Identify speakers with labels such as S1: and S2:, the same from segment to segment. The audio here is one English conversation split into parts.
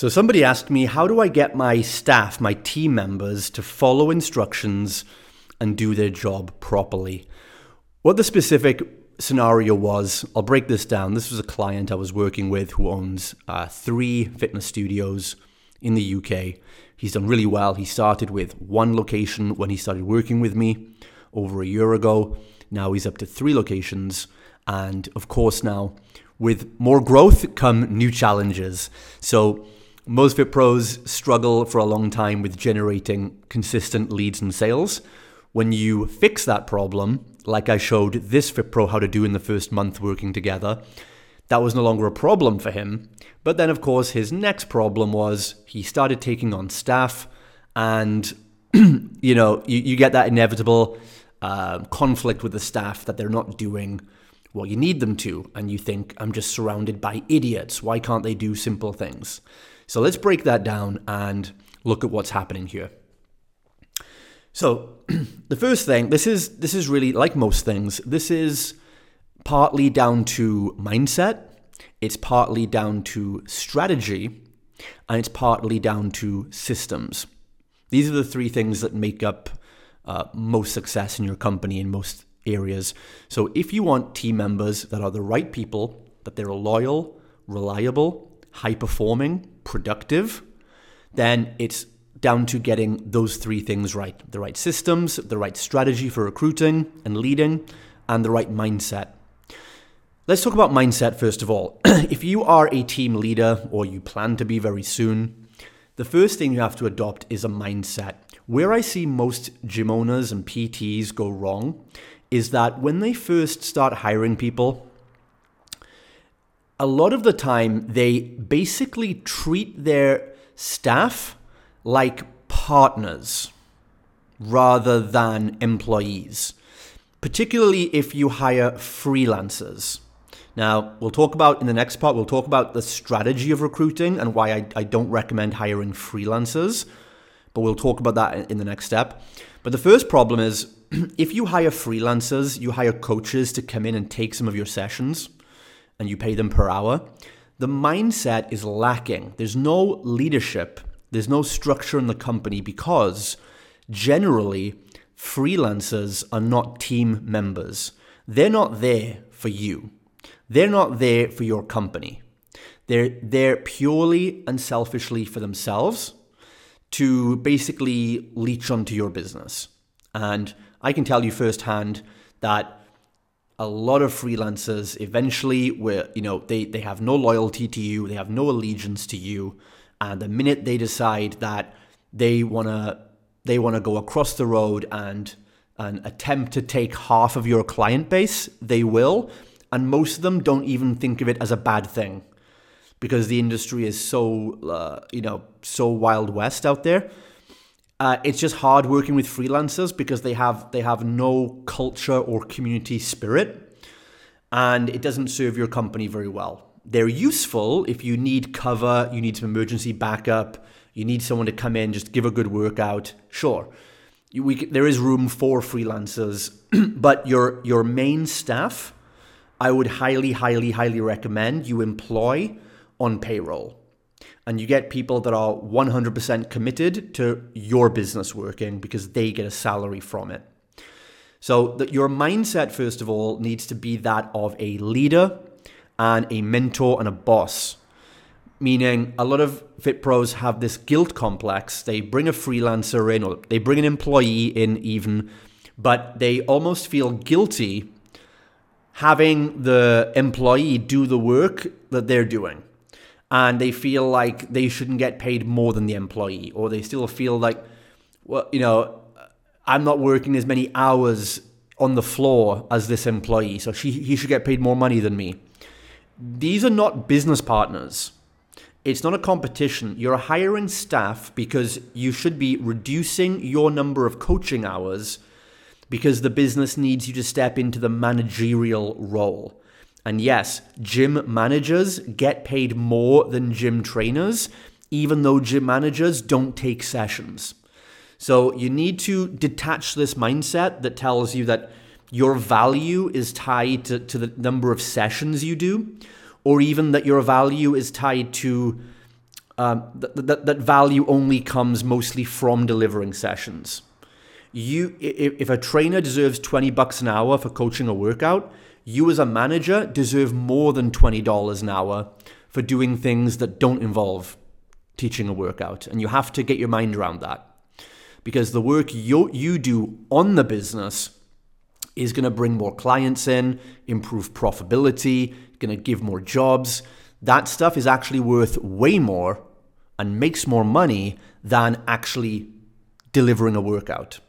S1: So, somebody asked me, how do I get my staff, my team members, to follow instructions and do their job properly? What the specific scenario was, I'll break this down. This was a client I was working with who owns uh, three fitness studios in the UK. He's done really well. He started with one location when he started working with me over a year ago. Now he's up to three locations. And of course, now with more growth come new challenges. So, most Fit Pros struggle for a long time with generating consistent leads and sales. When you fix that problem, like I showed this Fit Pro how to do in the first month working together, that was no longer a problem for him. But then, of course, his next problem was he started taking on staff, and you know, you, you get that inevitable uh, conflict with the staff that they're not doing what you need them to, and you think, I'm just surrounded by idiots. Why can't they do simple things? So let's break that down and look at what's happening here. So the first thing, this is this is really like most things, this is partly down to mindset, it's partly down to strategy, and it's partly down to systems. These are the three things that make up uh, most success in your company in most areas. So if you want team members that are the right people, that they're loyal, reliable, high performing, productive, then it's down to getting those three things right the right systems, the right strategy for recruiting and leading, and the right mindset. Let's talk about mindset first of all. if you are a team leader or you plan to be very soon, the first thing you have to adopt is a mindset. Where I see most gym owners and PTs go wrong is that when they first start hiring people, a lot of the time they basically treat their staff like partners rather than employees, particularly if you hire freelancers. Now, we'll talk about in the next part, we'll talk about the strategy of recruiting and why I, I don't recommend hiring freelancers, but we'll talk about that in the next step. But the first problem is if you hire freelancers, you hire coaches to come in and take some of your sessions and you pay them per hour, the mindset is lacking. There's no leadership, there's no structure in the company because generally freelancers are not team members. They're not there for you. They're not there for your company. They're there purely and selfishly for themselves to basically leech onto your business. And I can tell you firsthand that a lot of freelancers eventually where you know they, they have no loyalty to you they have no allegiance to you and the minute they decide that they want to they want to go across the road and and attempt to take half of your client base they will and most of them don't even think of it as a bad thing because the industry is so uh, you know so wild west out there uh, it's just hard working with freelancers because they have they have no culture or community spirit, and it doesn't serve your company very well. They're useful if you need cover, you need some emergency backup, you need someone to come in just give a good workout. Sure, you, we, there is room for freelancers, but your your main staff, I would highly, highly, highly recommend you employ on payroll and you get people that are 100% committed to your business working because they get a salary from it. So that your mindset first of all needs to be that of a leader and a mentor and a boss. Meaning a lot of fit pros have this guilt complex. They bring a freelancer in or they bring an employee in even, but they almost feel guilty having the employee do the work that they're doing and they feel like they shouldn't get paid more than the employee, or they still feel like, well, you know, I'm not working as many hours on the floor as this employee, so she, he should get paid more money than me. These are not business partners. It's not a competition. You're hiring staff because you should be reducing your number of coaching hours because the business needs you to step into the managerial role. And yes, gym managers get paid more than gym trainers, even though gym managers don't take sessions. So you need to detach this mindset that tells you that your value is tied to, to the number of sessions you do, or even that your value is tied to um, that, that, that value only comes mostly from delivering sessions. You, if, if a trainer deserves 20 bucks an hour for coaching a workout, you as a manager deserve more than $20 an hour for doing things that don't involve teaching a workout. And you have to get your mind around that. Because the work you, you do on the business is going to bring more clients in, improve profitability, going to give more jobs. That stuff is actually worth way more and makes more money than actually delivering a workout.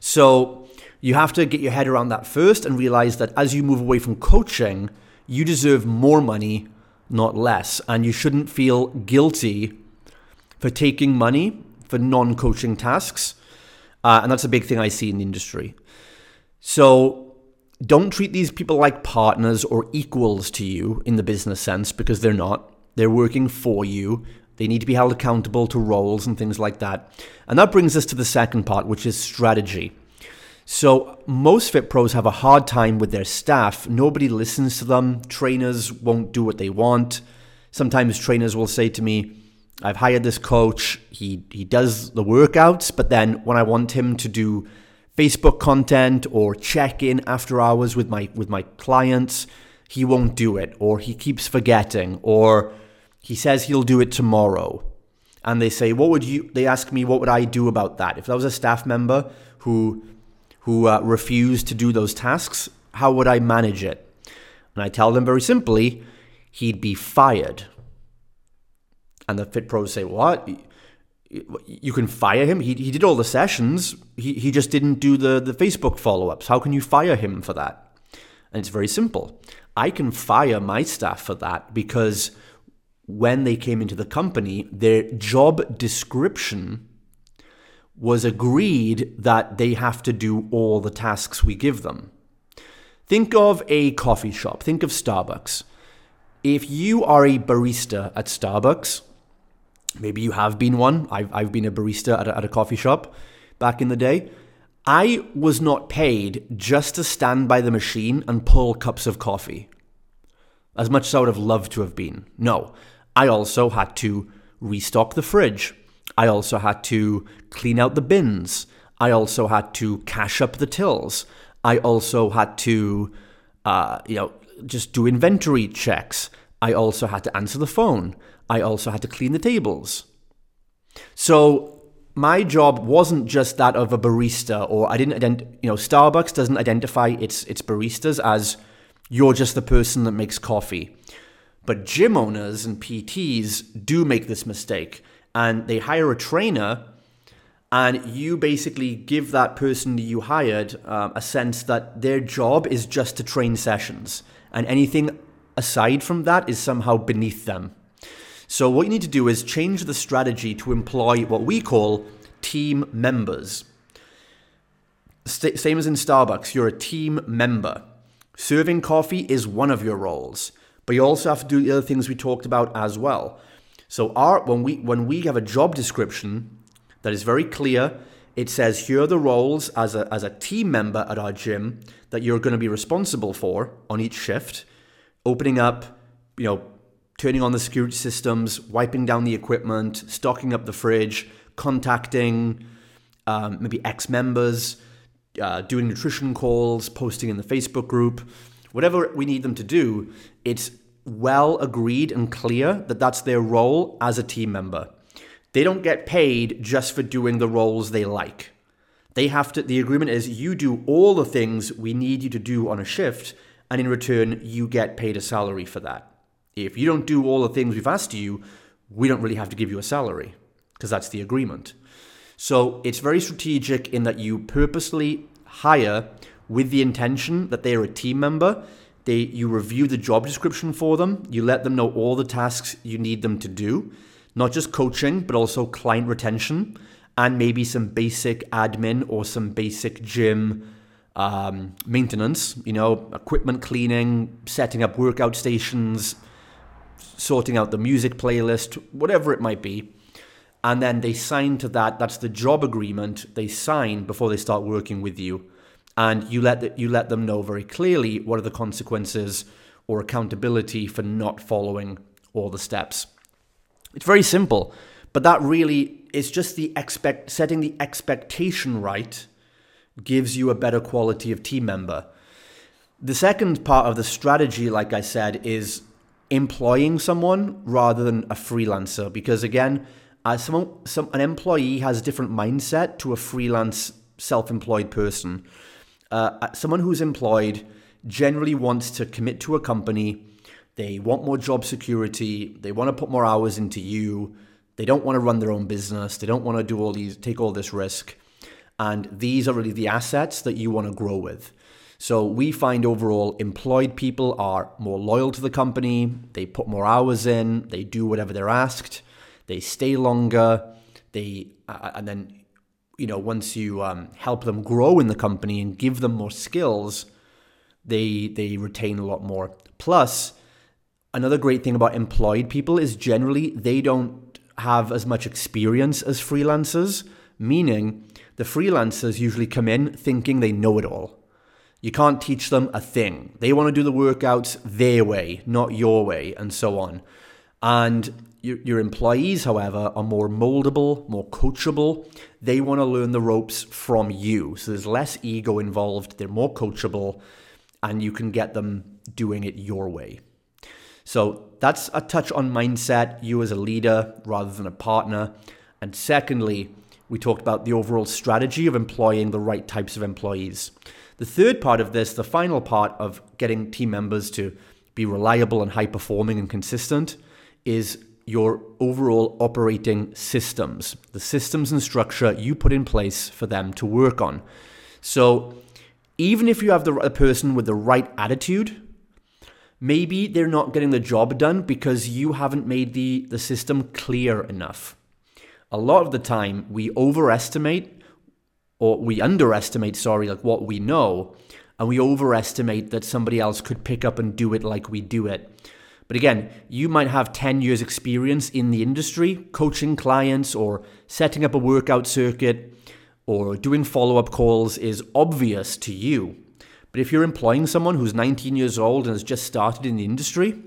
S1: So you have to get your head around that first and realize that as you move away from coaching, you deserve more money, not less. And you shouldn't feel guilty for taking money for non coaching tasks. Uh, and that's a big thing I see in the industry. So don't treat these people like partners or equals to you in the business sense because they're not. They're working for you. They need to be held accountable to roles and things like that. And that brings us to the second part, which is strategy. So, most fit pros have a hard time with their staff. Nobody listens to them. Trainers won't do what they want. Sometimes trainers will say to me, I've hired this coach. He, he does the workouts, but then when I want him to do Facebook content or check in after hours with my with my clients, he won't do it or he keeps forgetting or he says he'll do it tomorrow. And they say, "What would you?" They ask me, "What would I do about that?" If that was a staff member who who uh, refused to do those tasks, how would I manage it? And I tell them very simply, he'd be fired. And the Fit Pros say, "What? you can fire him. He, he did all the sessions. He, he just didn't do the, the Facebook follow ups. How can you fire him for that? And it's very simple. I can fire my staff for that because when they came into the company, their job description was agreed that they have to do all the tasks we give them. Think of a coffee shop, think of Starbucks. If you are a barista at Starbucks, Maybe you have been one. I've, I've been a barista at a, at a coffee shop back in the day. I was not paid just to stand by the machine and pull cups of coffee, as much as I would have loved to have been. No, I also had to restock the fridge. I also had to clean out the bins. I also had to cash up the tills. I also had to, uh, you know, just do inventory checks. I also had to answer the phone. I also had to clean the tables. So my job wasn't just that of a barista, or I didn't ident- you know, Starbucks doesn't identify its its baristas as you're just the person that makes coffee. But gym owners and PTs do make this mistake, and they hire a trainer, and you basically give that person that you hired um, a sense that their job is just to train sessions, and anything aside from that is somehow beneath them. So, what you need to do is change the strategy to employ what we call team members. St- same as in Starbucks, you're a team member. Serving coffee is one of your roles, but you also have to do the other things we talked about as well. So, our, when, we, when we have a job description that is very clear, it says here are the roles as a, as a team member at our gym that you're going to be responsible for on each shift opening up, you know, turning on the security systems, wiping down the equipment, stocking up the fridge, contacting um, maybe ex members, uh, doing nutrition calls, posting in the Facebook group, whatever we need them to do, it's well agreed and clear that that's their role as a team member. They don't get paid just for doing the roles they like. They have to, the agreement is you do all the things we need you to do on a shift, and in return, you get paid a salary for that. If you don't do all the things we've asked you, we don't really have to give you a salary because that's the agreement. So it's very strategic in that you purposely hire with the intention that they are a team member. They, you review the job description for them. You let them know all the tasks you need them to do, not just coaching, but also client retention and maybe some basic admin or some basic gym um, maintenance, you know, equipment cleaning, setting up workout stations, sorting out the music playlist, whatever it might be. And then they sign to that. That's the job agreement they sign before they start working with you. And you let, the, you let them know very clearly what are the consequences or accountability for not following all the steps. It's very simple, but that really is just the expect setting the expectation right gives you a better quality of team member. The second part of the strategy, like I said, is employing someone rather than a freelancer because again, uh, as someone, some, an employee has a different mindset to a freelance self-employed person. Uh, someone who's employed generally wants to commit to a company. They want more job security. They want to put more hours into you. They don't want to run their own business. They don't want to do all these, take all this risk. And these are really the assets that you want to grow with. So we find overall employed people are more loyal to the company. They put more hours in. They do whatever they're asked. They stay longer. They uh, and then you know once you um, help them grow in the company and give them more skills, they they retain a lot more. Plus, another great thing about employed people is generally they don't have as much experience as freelancers, meaning the freelancers usually come in thinking they know it all. You can't teach them a thing. They want to do the workouts their way, not your way, and so on. And your, your employees, however, are more moldable, more coachable. They want to learn the ropes from you. So there's less ego involved. They're more coachable, and you can get them doing it your way. So that's a touch on mindset, you as a leader rather than a partner. And secondly, we talked about the overall strategy of employing the right types of employees. The third part of this, the final part of getting team members to be reliable and high performing and consistent, is your overall operating systems, the systems and structure you put in place for them to work on. So, even if you have the person with the right attitude, maybe they're not getting the job done because you haven't made the, the system clear enough. A lot of the time, we overestimate or we underestimate, sorry, like what we know, and we overestimate that somebody else could pick up and do it like we do it. But again, you might have 10 years' experience in the industry, coaching clients or setting up a workout circuit or doing follow up calls is obvious to you. But if you're employing someone who's 19 years old and has just started in the industry,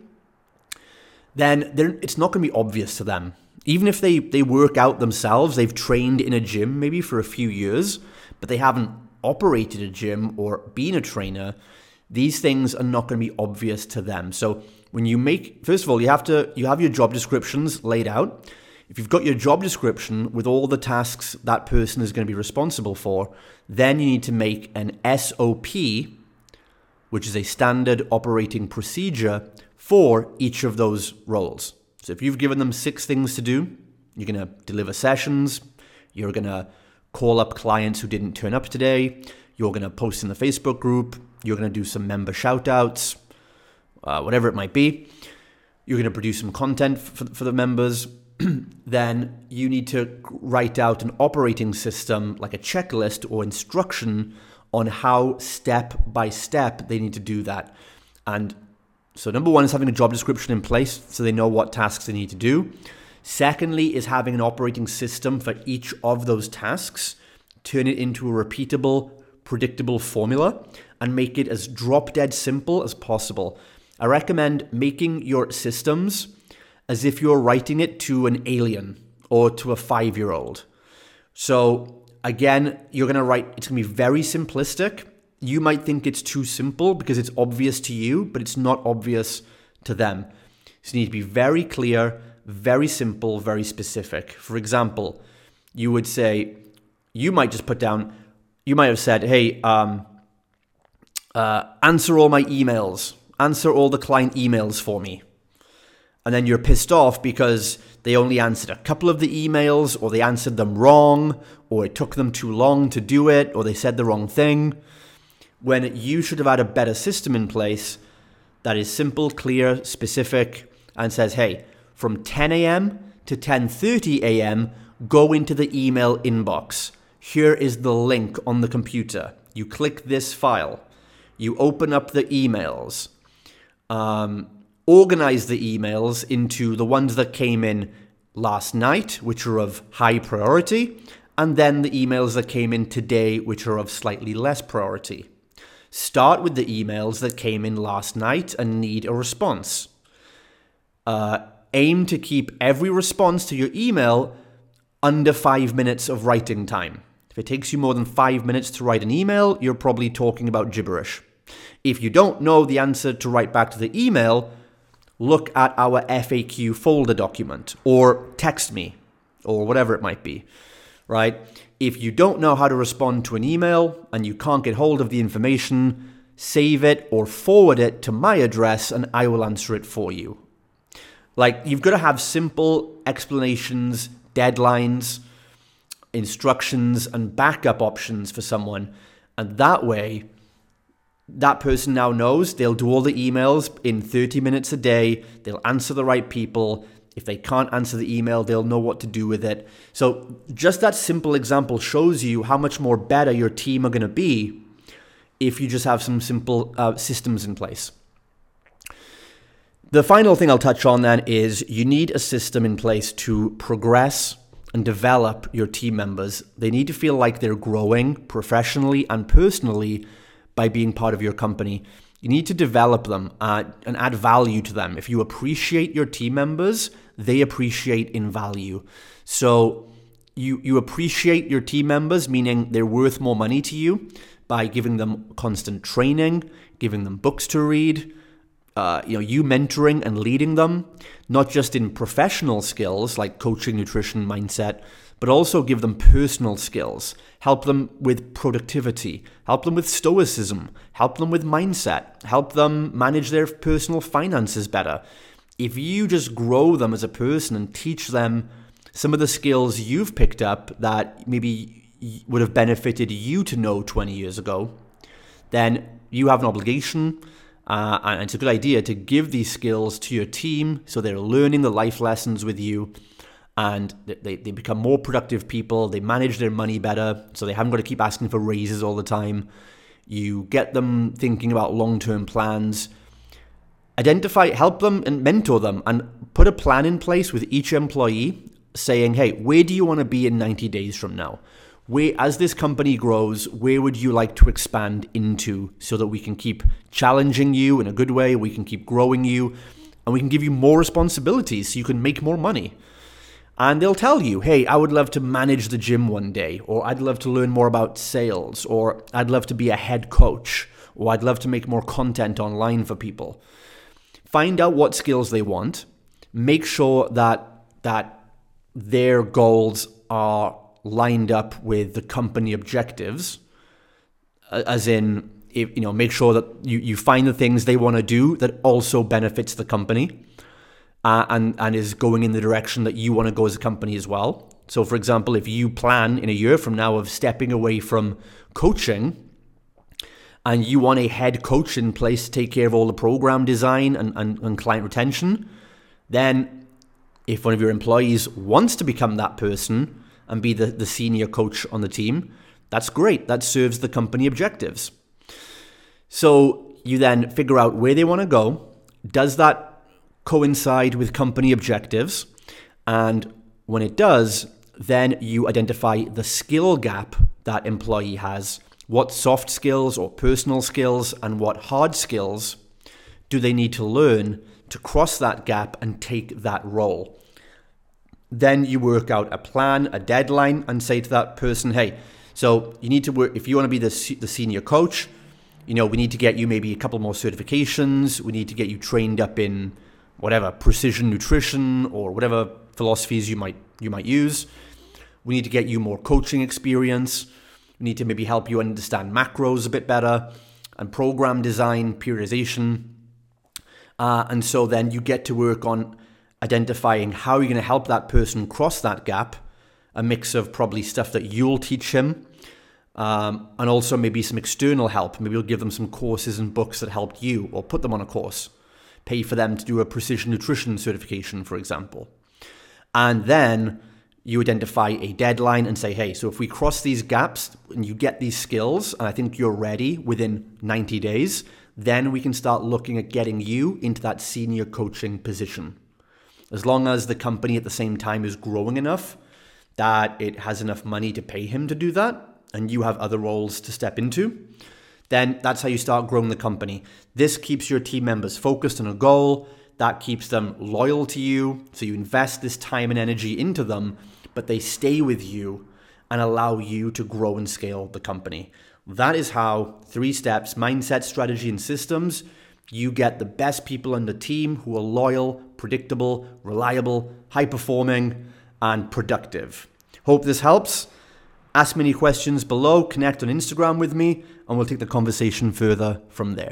S1: then it's not going to be obvious to them. Even if they, they work out themselves, they've trained in a gym maybe for a few years, but they haven't operated a gym or been a trainer, these things are not going to be obvious to them. So when you make first of all, you have to you have your job descriptions laid out. If you've got your job description with all the tasks that person is going to be responsible for, then you need to make an SOP, which is a standard operating procedure for each of those roles. So if you've given them six things to do, you're going to deliver sessions, you're going to call up clients who didn't turn up today, you're going to post in the Facebook group, you're going to do some member shoutouts, uh, whatever it might be. You're going to produce some content for, for the members. then you need to write out an operating system, like a checklist or instruction on how step by step they need to do that. And so, number one is having a job description in place so they know what tasks they need to do. Secondly, is having an operating system for each of those tasks, turn it into a repeatable, predictable formula, and make it as drop dead simple as possible. I recommend making your systems as if you're writing it to an alien or to a five year old. So, again, you're going to write, it's going to be very simplistic. You might think it's too simple because it's obvious to you, but it's not obvious to them. So, you need to be very clear, very simple, very specific. For example, you would say, you might just put down, you might have said, hey, um, uh, answer all my emails answer all the client emails for me. And then you're pissed off because they only answered a couple of the emails, or they answered them wrong, or it took them too long to do it, or they said the wrong thing. When you should have had a better system in place that is simple, clear, specific, and says, hey, from 10 a.m. to 10:30 a.m., go into the email inbox. Here is the link on the computer. You click this file. You open up the emails um, organize the emails into the ones that came in last night, which are of high priority, and then the emails that came in today, which are of slightly less priority. Start with the emails that came in last night and need a response. Uh, aim to keep every response to your email under five minutes of writing time. If it takes you more than five minutes to write an email, you're probably talking about gibberish. If you don't know the answer to write back to the email, look at our FAQ folder document or text me or whatever it might be, right? If you don't know how to respond to an email and you can't get hold of the information, save it or forward it to my address and I will answer it for you. Like, you've got to have simple explanations, deadlines, instructions, and backup options for someone. And that way, that person now knows they'll do all the emails in 30 minutes a day, they'll answer the right people. If they can't answer the email, they'll know what to do with it. So, just that simple example shows you how much more better your team are going to be if you just have some simple uh, systems in place. The final thing I'll touch on then is you need a system in place to progress and develop your team members. They need to feel like they're growing professionally and personally by being part of your company. You need to develop them uh, and add value to them. If you appreciate your team members, they appreciate in value. So you you appreciate your team members, meaning they're worth more money to you by giving them constant training, giving them books to read, uh, you know, you mentoring and leading them, not just in professional skills like coaching, nutrition, mindset, but also give them personal skills, help them with productivity, help them with stoicism, help them with mindset, help them manage their personal finances better. If you just grow them as a person and teach them some of the skills you've picked up that maybe would have benefited you to know 20 years ago, then you have an obligation uh, and it's a good idea to give these skills to your team so they're learning the life lessons with you and they, they become more productive people. They manage their money better, so they haven't got to keep asking for raises all the time. You get them thinking about long term plans. Identify, help them, and mentor them, and put a plan in place with each employee saying, hey, where do you want to be in 90 days from now? where as this company grows where would you like to expand into so that we can keep challenging you in a good way we can keep growing you and we can give you more responsibilities so you can make more money and they'll tell you hey i would love to manage the gym one day or i'd love to learn more about sales or i'd love to be a head coach or i'd love to make more content online for people. Find out what skills they want. Make sure that that their goals are lined up with the company objectives, as in, you know, make sure that you, you find the things they want to do that also benefits the company uh, and, and is going in the direction that you want to go as a company as well. So, for example, if you plan in a year from now of stepping away from coaching and you want a head coach in place to take care of all the program design and, and, and client retention, then if one of your employees wants to become that person, and be the, the senior coach on the team, that's great. That serves the company objectives. So you then figure out where they want to go. Does that coincide with company objectives? And when it does, then you identify the skill gap that employee has. What soft skills or personal skills and what hard skills do they need to learn to cross that gap and take that role? Then you work out a plan, a deadline, and say to that person, hey, so you need to work, if you want to be the, the senior coach, you know, we need to get you maybe a couple more certifications. We need to get you trained up in whatever precision nutrition or whatever philosophies you might you might use. We need to get you more coaching experience. We need to maybe help you understand macros a bit better and program design, periodization. Uh, and so then you get to work on identifying how you're going to help that person cross that gap, a mix of probably stuff that you'll teach him, um, and also maybe some external help. Maybe you'll give them some courses and books that helped you, or put them on a course. Pay for them to do a precision nutrition certification, for example. And then you identify a deadline and say, hey, so if we cross these gaps and you get these skills, and I think you're ready within 90 days, then we can start looking at getting you into that senior coaching position. As long as the company at the same time is growing enough that it has enough money to pay him to do that, and you have other roles to step into, then that's how you start growing the company. This keeps your team members focused on a goal. that keeps them loyal to you. So you invest this time and energy into them, but they stay with you and allow you to grow and scale the company. That is how three steps mindset, strategy, and systems you get the best people on the team who are loyal, predictable, reliable, high performing, and productive. Hope this helps. Ask me any questions below, connect on Instagram with me, and we'll take the conversation further from there.